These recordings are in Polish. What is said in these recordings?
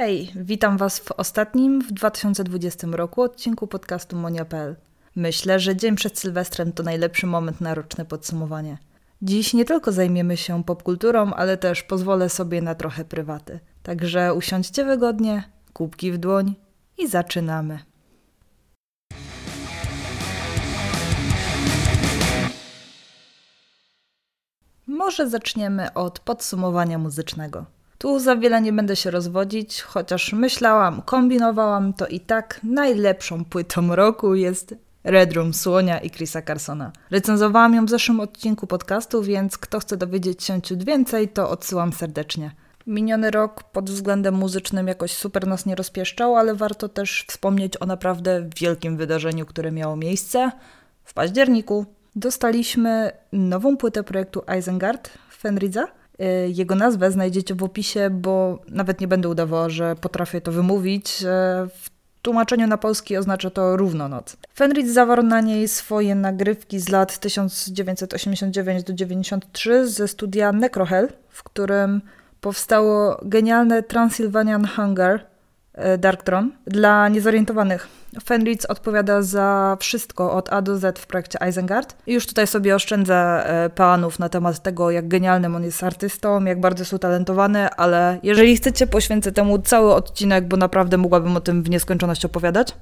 Hej, witam Was w ostatnim w 2020 roku odcinku podcastu Monia.pl. Myślę, że dzień przed Sylwestrem to najlepszy moment na roczne podsumowanie. Dziś nie tylko zajmiemy się popkulturą, ale też pozwolę sobie na trochę prywaty. Także usiądźcie wygodnie, kubki w dłoń i zaczynamy. Może zaczniemy od podsumowania muzycznego. Tu za wiele nie będę się rozwodzić, chociaż myślałam, kombinowałam, to i tak najlepszą płytą roku jest Red Room Słonia i Chrisa Carsona. Recenzowałam ją w zeszłym odcinku podcastu, więc kto chce dowiedzieć się ciut więcej, to odsyłam serdecznie. Miniony rok pod względem muzycznym jakoś super nas nie rozpieszczał, ale warto też wspomnieć o naprawdę wielkim wydarzeniu, które miało miejsce w październiku. Dostaliśmy nową płytę projektu Isengard Fenridza. Y, jego nazwę znajdziecie w opisie, bo nawet nie będę udawała, że potrafię to wymówić. W tłumaczeniu na polski oznacza to równonoc. Fenris zawarł na niej swoje nagrywki z lat 1989 do 93 ze studia Necrohell, w którym powstało genialne Transylvanian Hunger e, Darktron dla niezorientowanych. Fenris odpowiada za wszystko od A do Z w projekcie Isengard. I już tutaj sobie oszczędzę e, panów na temat tego, jak genialnym on jest artystą, jak bardzo jest utalentowany, ale jeżeli chcecie, poświęcę temu cały odcinek, bo naprawdę mogłabym o tym w nieskończoność opowiadać.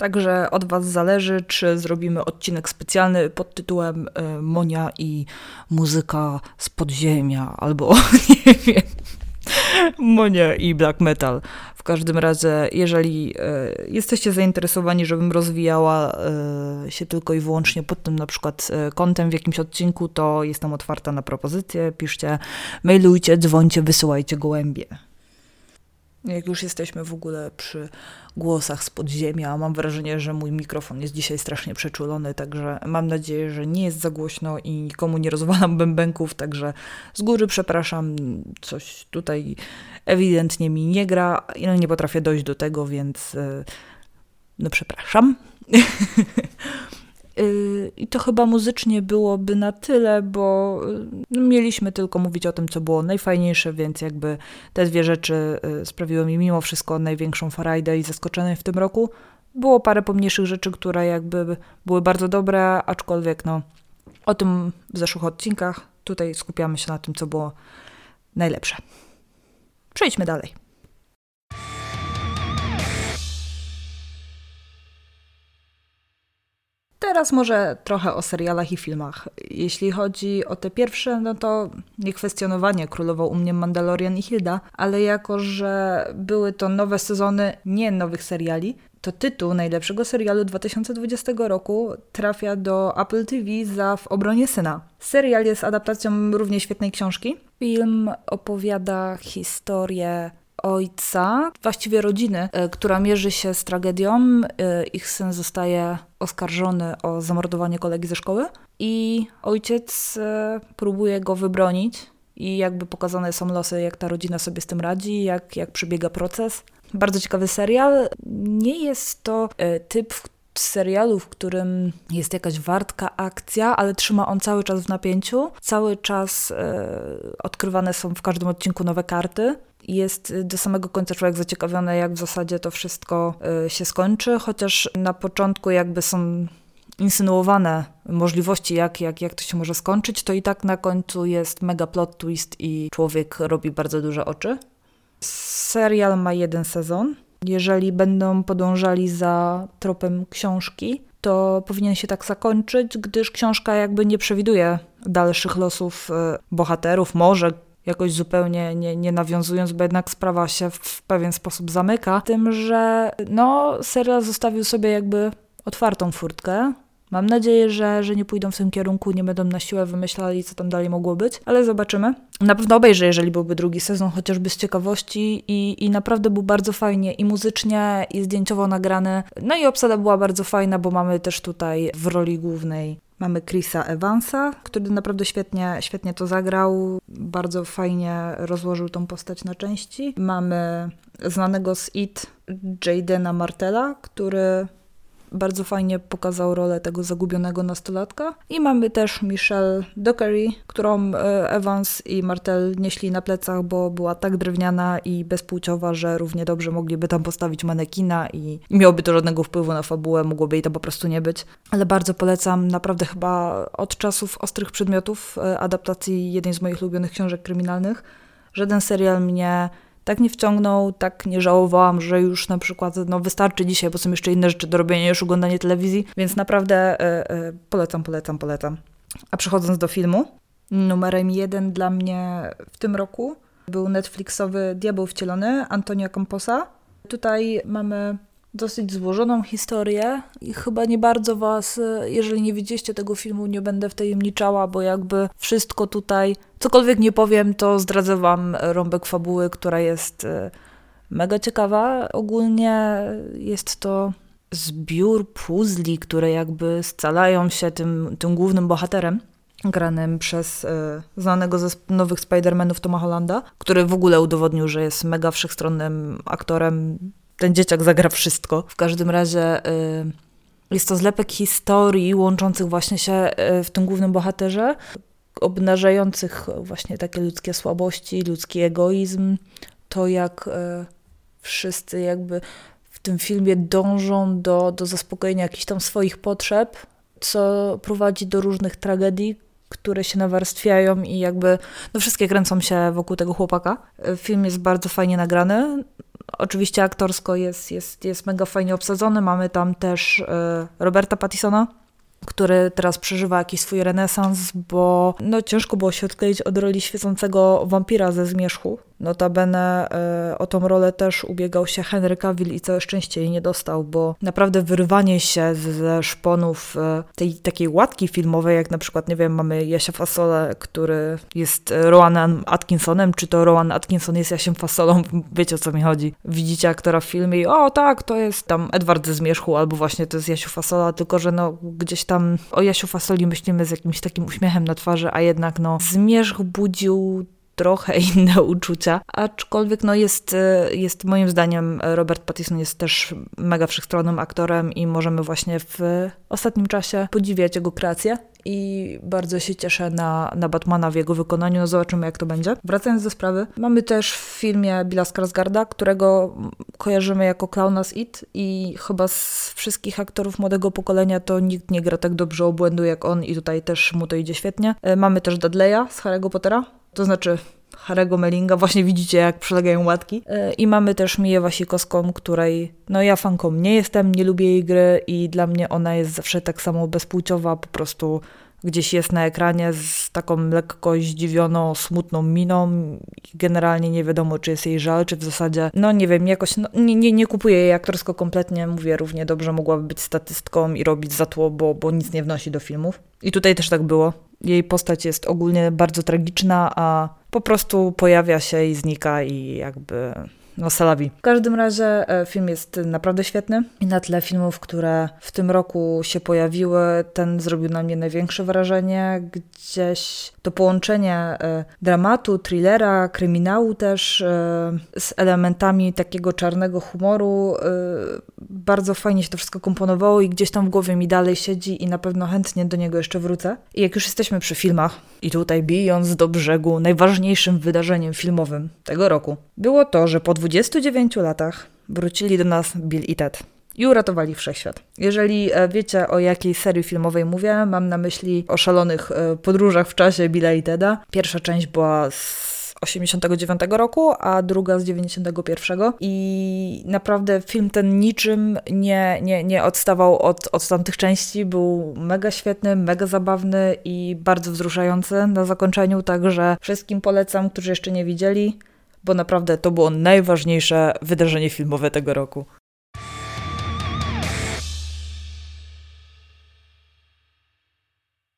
Także od Was zależy, czy zrobimy odcinek specjalny pod tytułem y, Monia i muzyka z podziemia, albo nie wiem, Monia i black metal. W każdym razie, jeżeli y, jesteście zainteresowani, żebym rozwijała y, się tylko i wyłącznie pod tym na przykład kątem w jakimś odcinku, to jestem otwarta na propozycje. Piszcie, mailujcie, dzwońcie, wysyłajcie gołębie. Jak już jesteśmy w ogóle przy głosach z podziemia, mam wrażenie, że mój mikrofon jest dzisiaj strasznie przeczulony, także mam nadzieję, że nie jest za głośno i nikomu nie rozwalam bębenków, także z góry przepraszam, coś tutaj ewidentnie mi nie gra, no nie potrafię dojść do tego, więc e, no przepraszam. Y, I to chyba muzycznie byłoby na tyle, bo y, mieliśmy tylko mówić o tym, co było najfajniejsze, więc jakby te dwie rzeczy y, sprawiły mi mimo wszystko największą farajdę i zaskoczenie w tym roku. Było parę pomniejszych rzeczy, które jakby były bardzo dobre, aczkolwiek no, o tym w zeszłych odcinkach. Tutaj skupiamy się na tym, co było najlepsze. Przejdźmy dalej. Teraz może trochę o serialach i filmach. Jeśli chodzi o te pierwsze, no to niekwestionowanie królował u mnie Mandalorian i Hilda, ale jako, że były to nowe sezony nie nowych seriali, to tytuł najlepszego serialu 2020 roku trafia do Apple TV za W obronie syna. Serial jest adaptacją równie świetnej książki. Film opowiada historię ojca, właściwie rodziny, e, która mierzy się z tragedią. E, ich syn zostaje oskarżony o zamordowanie kolegi ze szkoły i ojciec e, próbuje go wybronić i jakby pokazane są losy, jak ta rodzina sobie z tym radzi, jak, jak przebiega proces. Bardzo ciekawy serial. Nie jest to typ serialu, w którym jest jakaś wartka akcja, ale trzyma on cały czas w napięciu. Cały czas odkrywane są w każdym odcinku nowe karty jest do samego końca człowiek zaciekawiony, jak w zasadzie to wszystko y, się skończy, chociaż na początku jakby są insynuowane możliwości, jak, jak, jak to się może skończyć, to i tak na końcu jest mega plot twist i człowiek robi bardzo duże oczy. Serial ma jeden sezon. Jeżeli będą podążali za tropem książki, to powinien się tak zakończyć, gdyż książka jakby nie przewiduje dalszych losów y, bohaterów. Może jakoś zupełnie nie, nie nawiązując, bo jednak sprawa się w pewien sposób zamyka, tym, że no, serial zostawił sobie jakby otwartą furtkę. Mam nadzieję, że, że nie pójdą w tym kierunku, nie będą na siłę wymyślali, co tam dalej mogło być, ale zobaczymy. Na pewno obejrzę, jeżeli byłby drugi sezon, chociażby z ciekawości i, i naprawdę był bardzo fajnie i muzycznie, i zdjęciowo nagrany. No i obsada była bardzo fajna, bo mamy też tutaj w roli głównej Mamy Chrisa Evansa, który naprawdę świetnie, świetnie to zagrał, bardzo fajnie rozłożył tą postać na części. Mamy znanego z It Jadena Martela, który bardzo fajnie pokazał rolę tego zagubionego nastolatka. I mamy też Michelle Dockery, którą e, Evans i Martel nieśli na plecach, bo była tak drewniana i bezpłciowa, że równie dobrze mogliby tam postawić manekina i nie miałoby to żadnego wpływu na fabułę, mogłoby jej to po prostu nie być. Ale bardzo polecam, naprawdę chyba od czasów Ostrych Przedmiotów, e, adaptacji jednej z moich ulubionych książek kryminalnych, żaden serial mnie tak nie wciągnął, tak nie żałowałam, że już na przykład no wystarczy dzisiaj, bo są jeszcze inne rzeczy do robienia niż oglądanie telewizji, więc naprawdę y, y, polecam, polecam, polecam. A przechodząc do filmu, numerem jeden dla mnie w tym roku był Netflixowy Diabeł Wcielony Antonia Camposa. Tutaj mamy dosyć złożoną historię i chyba nie bardzo was, jeżeli nie widzieliście tego filmu, nie będę wtajemniczała, bo jakby wszystko tutaj, cokolwiek nie powiem, to zdradzę wam rąbek fabuły, która jest e, mega ciekawa. Ogólnie jest to zbiór puzli, które jakby scalają się tym, tym głównym bohaterem granym przez y, znanego ze nowych Spider-Manów Toma Hollanda, który w ogóle udowodnił, że jest mega wszechstronnym aktorem, ten dzieciak zagra wszystko. W każdym razie y, jest to zlepek historii łączących właśnie się y, w tym głównym bohaterze, obnażających właśnie takie ludzkie słabości, ludzki egoizm, to jak y, wszyscy jakby w tym filmie dążą do, do zaspokojenia jakichś tam swoich potrzeb, co prowadzi do różnych tragedii, które się nawarstwiają i jakby, no wszystkie kręcą się wokół tego chłopaka. Film jest bardzo fajnie nagrany. Oczywiście aktorsko jest, jest, jest mega fajnie obsadzony. Mamy tam też e, Roberta Pattisona, który teraz przeżywa jakiś swój renesans, bo no, ciężko było się odkleić od roli świecącego wampira ze Zmierzchu. Notabene e, o tą rolę też ubiegał się Henry Cavill i całe szczęście jej nie dostał, bo naprawdę wyrywanie się ze szponów e, tej takiej łatki filmowej, jak na przykład, nie wiem, mamy Jasia Fasole, który jest Rowanem Atkinsonem, czy to Rowan Atkinson jest Jasiem Fasolą, wiecie o co mi chodzi. Widzicie aktora w filmie i o tak, to jest tam Edward ze Zmierzchu, albo właśnie to jest Jasiu Fasola, tylko że no gdzieś tam o Jasiu Fasoli myślimy z jakimś takim uśmiechem na twarzy, a jednak no Zmierzch budził trochę inne uczucia, aczkolwiek no jest, e, jest moim zdaniem Robert Pattinson jest też mega wszechstronnym aktorem i możemy właśnie w ostatnim czasie podziwiać jego kreację i bardzo się cieszę na, na Batmana w jego wykonaniu. No zobaczymy, jak to będzie. Wracając do sprawy, mamy też w filmie Billa Skarsgarda, którego kojarzymy jako klauna z It i chyba z wszystkich aktorów młodego pokolenia to nikt nie gra tak dobrze obłędu jak on i tutaj też mu to idzie świetnie. E, mamy też Dudleya z Harry'ego Pottera, to znaczy Harego Melinga. Właśnie widzicie, jak przylegają łatki. E, I mamy też Miję Wasikowską, której, no ja fanką nie jestem, nie lubię jej gry i dla mnie ona jest zawsze tak samo bezpłciowa, po prostu gdzieś jest na ekranie z taką lekko zdziwioną, smutną miną generalnie nie wiadomo, czy jest jej żal, czy w zasadzie, no nie wiem, jakoś no, nie, nie, nie kupuję jej aktorsko kompletnie, mówię, równie dobrze mogłaby być statystką i robić za tło, bo, bo nic nie wnosi do filmów. I tutaj też tak było. Jej postać jest ogólnie bardzo tragiczna, a po prostu pojawia się i znika i jakby no Salawi. W każdym razie e, film jest naprawdę świetny i na tle filmów, które w tym roku się pojawiły, ten zrobił na mnie największe wrażenie. Gdzieś to połączenie e, dramatu, thrillera, kryminału też e, z elementami takiego czarnego humoru bardzo fajnie się to wszystko komponowało i gdzieś tam w głowie mi dalej siedzi i na pewno chętnie do niego jeszcze wrócę. I jak już jesteśmy przy filmach i tutaj bijąc do brzegu, najważniejszym wydarzeniem filmowym tego roku było to, że po 29 latach wrócili do nas Bill i Ted i uratowali wszechświat. Jeżeli e, wiecie o jakiej serii filmowej mówię, mam na myśli o szalonych e, podróżach w czasie Billa i Teda. Pierwsza część była z 89 roku, a druga z 91. I naprawdę film ten niczym nie, nie, nie odstawał od, od tamtych części. Był mega świetny, mega zabawny i bardzo wzruszający na zakończeniu, także wszystkim polecam, którzy jeszcze nie widzieli, bo naprawdę to było najważniejsze wydarzenie filmowe tego roku.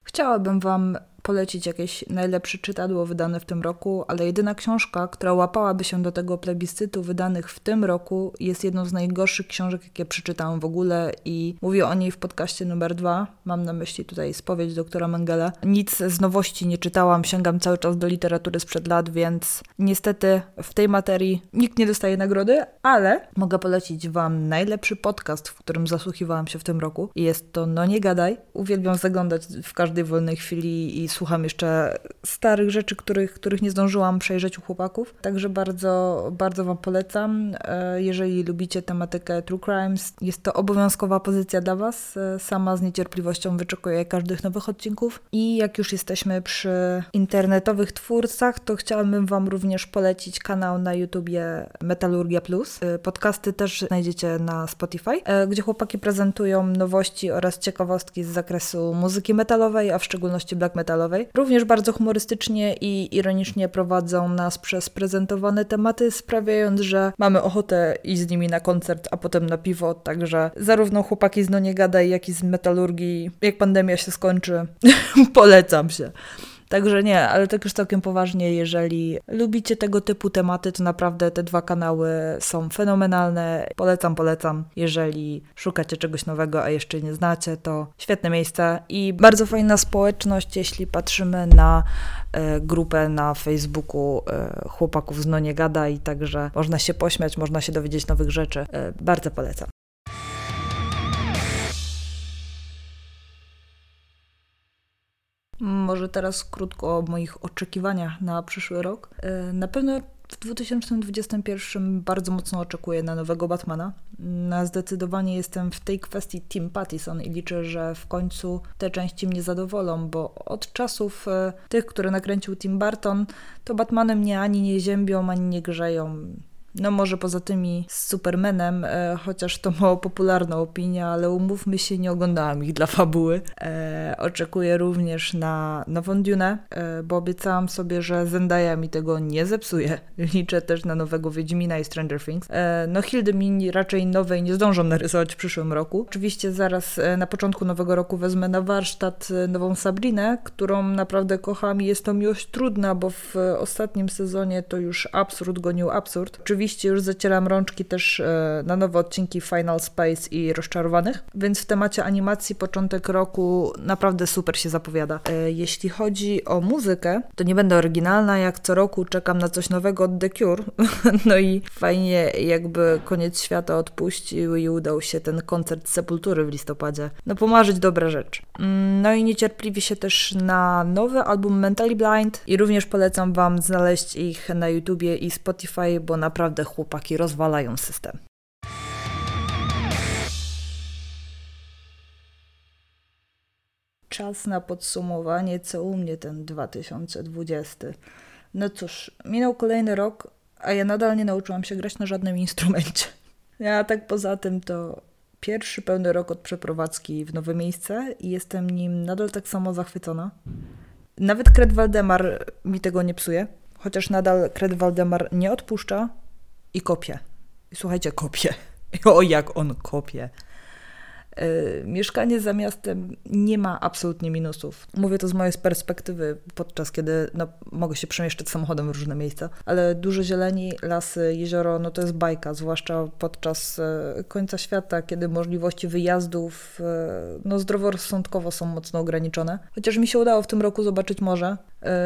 Chciałabym Wam polecić jakieś najlepsze czytadło wydane w tym roku, ale jedyna książka, która łapałaby się do tego plebiscytu wydanych w tym roku, jest jedną z najgorszych książek, jakie przeczytałam w ogóle i mówię o niej w podcaście numer dwa. Mam na myśli tutaj spowiedź doktora Mengele. Nic z nowości nie czytałam, sięgam cały czas do literatury sprzed lat, więc niestety w tej materii nikt nie dostaje nagrody, ale mogę polecić Wam najlepszy podcast, w którym zasłuchiwałam się w tym roku. Jest to No Nie Gadaj. Uwielbiam zaglądać w każdej wolnej chwili i słucham jeszcze starych rzeczy, których, których nie zdążyłam przejrzeć u chłopaków. Także bardzo, bardzo Wam polecam. E, jeżeli lubicie tematykę True Crimes, jest to obowiązkowa pozycja dla Was. E, sama z niecierpliwością wyczekuję każdych nowych odcinków. I jak już jesteśmy przy internetowych twórcach, to chciałabym Wam również polecić kanał na YouTubie Metalurgia Plus. E, podcasty też znajdziecie na Spotify, gdzie chłopaki prezentują nowości oraz ciekawostki z zakresu muzyki metalowej, a w szczególności black metalowej. Również bardzo humorystycznie i ironicznie prowadzą nas przez prezentowane tematy, sprawiając, że mamy ochotę iść z nimi na koncert, a potem na piwo, także zarówno chłopaki z No Nie Gadaj, jak i z Metalurgii, jak pandemia się skończy, polecam się. Także nie, ale tak już całkiem poważnie, jeżeli lubicie tego typu tematy, to naprawdę te dwa kanały są fenomenalne. Polecam, polecam. Jeżeli szukacie czegoś nowego, a jeszcze nie znacie, to świetne miejsce i bardzo fajna społeczność, jeśli patrzymy na e, grupę na Facebooku e, chłopaków z No Nie Gada i także można się pośmiać, można się dowiedzieć nowych rzeczy. E, bardzo polecam. Może teraz krótko o moich oczekiwaniach na przyszły rok. E, na pewno w 2021 bardzo mocno oczekuję na nowego Batmana. Na zdecydowanie jestem w tej kwestii Tim Pattison i liczę, że w końcu te części mnie zadowolą, bo od czasów e, tych, które nakręcił Tim Burton, to Batmany mnie ani nie ziębią, ani nie grzeją. No może poza tymi z Supermanem, e, chociaż to mało popularna opinia, ale umówmy się, nie oglądałam ich dla fabuły. E, oczekuję również na nową Dune, e, bo obiecałam sobie, że Zendaya mi tego nie zepsuje. Liczę też na nowego Wiedźmina i Stranger Things. E, no Hildy mi raczej nowej nie zdążą narysować w przyszłym roku. Oczywiście zaraz e, na początku nowego roku wezmę na warsztat e, nową Sabrinę, którą naprawdę kocham i jest to miłość trudna, bo w ostatnim sezonie to już absurd gonił absurd. Oczywiście oczywiście już zacieram rączki też e, na nowe odcinki Final Space i Rozczarowanych, więc w temacie animacji początek roku naprawdę super się zapowiada. E, jeśli chodzi o muzykę, to nie będę oryginalna, jak co roku czekam na coś nowego od The Cure, no i fajnie jakby koniec świata odpuścił i udał się ten koncert Sepultury w listopadzie. No pomarzyć dobra rzecz. Mm, no i niecierpliwie się też na nowy album Mentally Blind i również polecam Wam znaleźć ich na YouTubie i Spotify, bo naprawdę naprawdę chłopaki rozwalają system. Czas na podsumowanie, co u mnie ten 2020. No cóż, minął kolejny rok, a ja nadal nie nauczyłam się grać na żadnym instrumencie. Ja tak poza tym to pierwszy pełny rok od przeprowadzki w nowe miejsce i jestem nim nadal tak samo zachwycona. Nawet Kred Waldemar mi tego nie psuje, chociaż nadal Kred Waldemar nie odpuszcza, i kopie. I słuchajcie, kopie. O, jak on kopie. Yy, mieszkanie za miastem nie ma absolutnie minusów. Mówię to z mojej perspektywy, podczas kiedy no, mogę się przemieszczać samochodem w różne miejsca, ale dużo zieleni, lasy, jezioro, no to jest bajka, zwłaszcza podczas yy, końca świata, kiedy możliwości wyjazdów yy, no, zdroworozsądkowo są mocno ograniczone. Chociaż mi się udało w tym roku zobaczyć morze.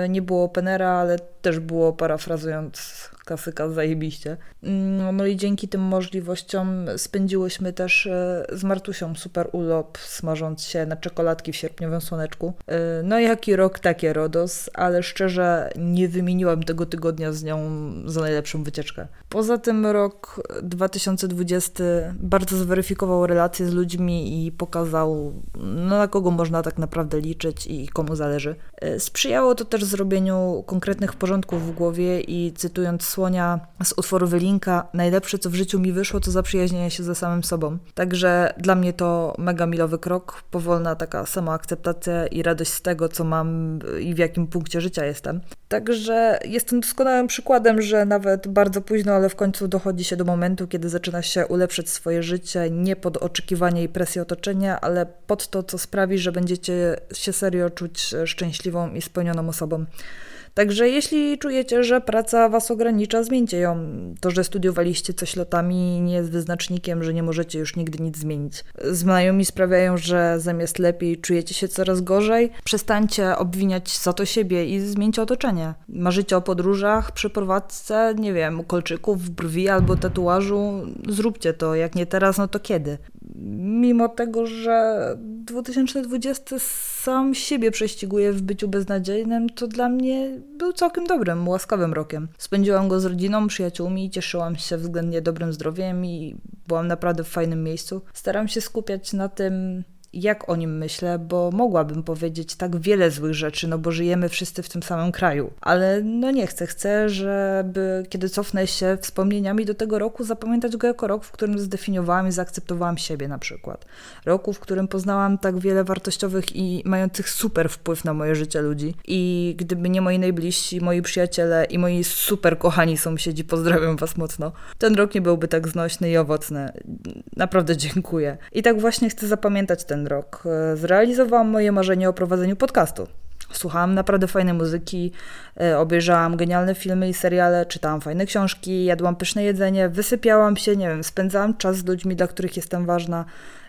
Nie było openera, ale też było, parafrazując klasyka zajebiście. No, no i dzięki tym możliwościom spędziłyśmy też e, z Martusią super urlop, smażąc się na czekoladki w sierpniowym słoneczku. E, no jaki rok, takie RODOS, ale szczerze nie wymieniłam tego tygodnia z nią za najlepszą wycieczkę. Poza tym rok 2020 bardzo zweryfikował relacje z ludźmi i pokazał, no, na kogo można tak naprawdę liczyć i komu zależy. E, sprzyjało to też zrobieniu konkretnych porządków w głowie i cytując słonia z utworu Wylinka, najlepsze co w życiu mi wyszło to zaprzyjaźnienie się ze samym sobą. Także dla mnie to mega milowy krok, powolna taka samoakceptacja i radość z tego, co mam i w jakim punkcie życia jestem. Także jestem doskonałym przykładem, że nawet bardzo późno, ale w końcu dochodzi się do momentu, kiedy zaczyna się ulepszyć swoje życie nie pod oczekiwanie i presję otoczenia, ale pod to, co sprawi, że będziecie się serio czuć szczęśliwą i spełnioną osobą. Także jeśli czujecie, że praca was ogranicza, zmieńcie ją. To, że studiowaliście coś latami nie jest wyznacznikiem, że nie możecie już nigdy nic zmienić. Znajomi sprawiają, że zamiast lepiej czujecie się coraz gorzej, przestańcie obwiniać za to siebie i zmieńcie otoczenie. Marzycie o podróżach, przeprowadzce, nie wiem, kolczyków, brwi albo tatuażu, zróbcie to. Jak nie teraz, no to kiedy? Mimo tego, że 2020 sam siebie prześciguje w byciu beznadziejnym, to dla mnie był całkiem dobrym, łaskawym rokiem. Spędziłam go z rodziną, przyjaciółmi, cieszyłam się względnie dobrym zdrowiem i byłam naprawdę w fajnym miejscu. Staram się skupiać na tym, jak o nim myślę, bo mogłabym powiedzieć tak wiele złych rzeczy, no bo żyjemy wszyscy w tym samym kraju. Ale no nie chcę. Chcę, żeby kiedy cofnę się wspomnieniami do tego roku, zapamiętać go jako rok, w którym zdefiniowałam i zaakceptowałam siebie na przykład. Roku, w którym poznałam tak wiele wartościowych i mających super wpływ na moje życie ludzi. I gdyby nie moi najbliżsi, moi przyjaciele i moi super kochani sąsiedzi, pozdrawiam was mocno, ten rok nie byłby tak znośny i owocny. Naprawdę dziękuję. I tak właśnie chcę zapamiętać ten rok. E, zrealizowałam moje marzenie o prowadzeniu podcastu. Słuchałam naprawdę fajnej muzyki, e, obejrzałam genialne filmy i seriale, czytałam fajne książki, jadłam pyszne jedzenie, wysypiałam się, nie wiem, spędzałam czas z ludźmi, dla których jestem ważna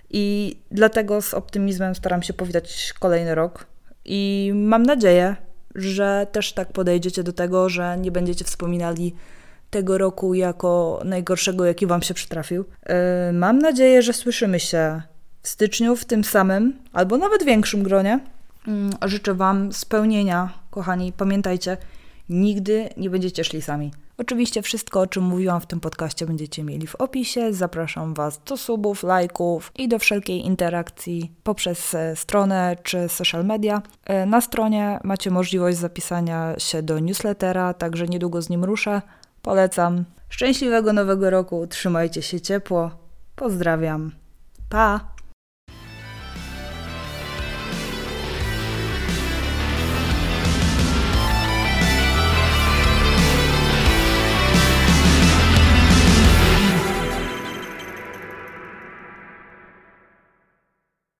i dlatego z optymizmem staram się powitać kolejny rok i mam nadzieję, że też tak podejdziecie do tego, że nie będziecie wspominali tego roku jako najgorszego, jaki wam się przytrafił. E, mam nadzieję, że słyszymy się styczniu w tym samym albo nawet większym gronie. Mm, życzę Wam spełnienia, kochani. Pamiętajcie, nigdy nie będziecie szli sami. Oczywiście wszystko, o czym mówiłam w tym podcaście, będziecie mieli w opisie. Zapraszam Was do subów, lajków i do wszelkiej interakcji poprzez e, stronę czy social media. E, na stronie macie możliwość zapisania się do newslettera, także niedługo z nim ruszę. Polecam. Szczęśliwego nowego roku, trzymajcie się ciepło. Pozdrawiam. Pa!